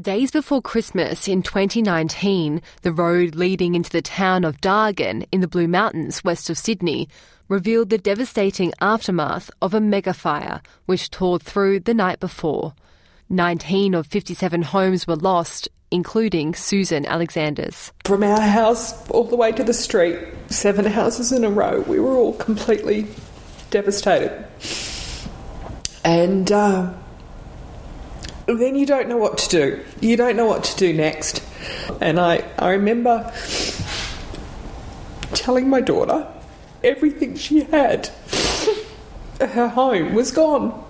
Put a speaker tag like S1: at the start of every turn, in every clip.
S1: Days before Christmas in 2019, the road leading into the town of Dargan in the Blue Mountains west of Sydney revealed the devastating aftermath of a mega fire which tore through the night before. 19 of 57 homes were lost, including Susan Alexander's.
S2: From our house all the way to the street, seven houses in a row, we were all completely devastated. And uh, then you don't know what to do. You don't know what to do next. And I, I remember telling my daughter everything she had, her home was gone.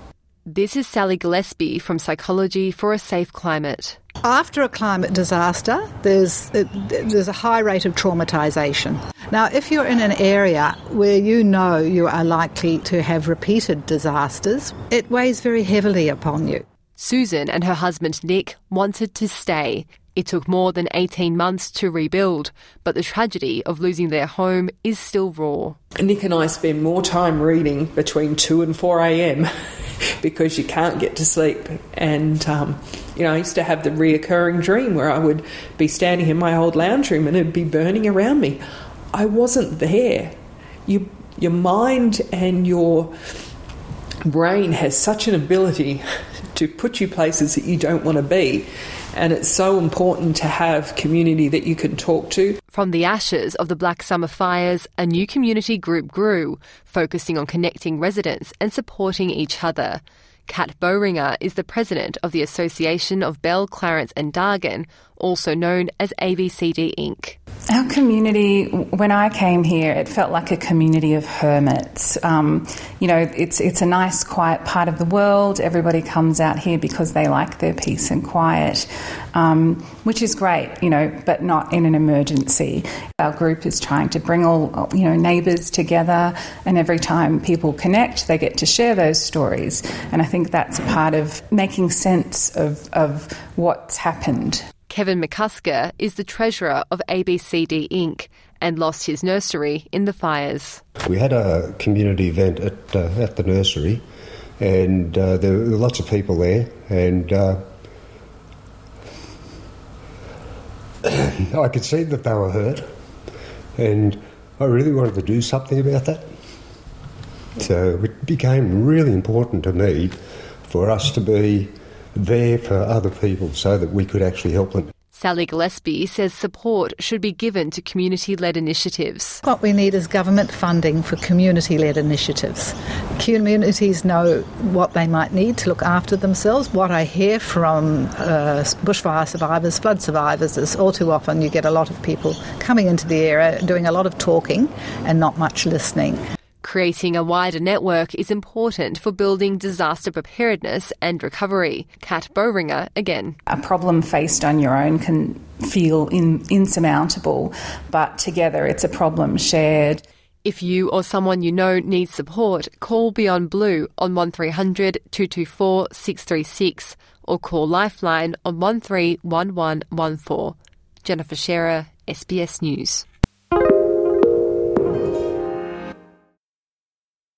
S1: This is Sally Gillespie from Psychology for a Safe Climate.
S3: After a climate disaster, there's there's a high rate of traumatisation. Now, if you're in an area where you know you are likely to have repeated disasters, it weighs very heavily upon you.
S1: Susan and her husband Nick wanted to stay. It took more than 18 months to rebuild, but the tragedy of losing their home is still raw.
S2: Nick and I spend more time reading between 2 and 4 a.m. because you can't get to sleep. And, um, you know, I used to have the reoccurring dream where I would be standing in my old lounge room and it'd be burning around me. I wasn't there. You, your mind and your brain has such an ability to put you places that you don't want to be. And it's so important to have community that you can talk to.
S1: From the ashes of the Black Summer fires, a new community group grew, focusing on connecting residents and supporting each other. Kat Boehringer is the president of the Association of Bell, Clarence and Dargan, also known as ABCD Inc.
S4: Our community, when I came here, it felt like a community of hermits. Um, you know, it's it's a nice, quiet part of the world. Everybody comes out here because they like their peace and quiet, um, which is great. You know, but not in an emergency. Our group is trying to bring all you know neighbours together, and every time people connect, they get to share those stories. And I think that's a part of making sense of of what's happened.
S1: Kevin McCusker is the treasurer of ABCD Inc. and lost his nursery in the fires.
S5: We had a community event at, uh, at the nursery, and uh, there were lots of people there, and uh, I could see that they were hurt, and I really wanted to do something about that. So it became really important to me for us to be there for other people so that we could actually help them.
S1: Sally Gillespie says support should be given to community led initiatives.
S3: What we need is government funding for community led initiatives. Communities know what they might need to look after themselves. What I hear from uh, bushfire survivors, flood survivors, is all too often you get a lot of people coming into the area doing a lot of talking and not much listening.
S1: Creating a wider network is important for building disaster preparedness and recovery. Kat Boehringer again.
S4: A problem faced on your own can feel in, insurmountable, but together it's a problem shared.
S1: If you or someone you know needs support, call Beyond Blue on 1300 224 636 or call Lifeline on 131114. Jennifer Scherer, SBS News.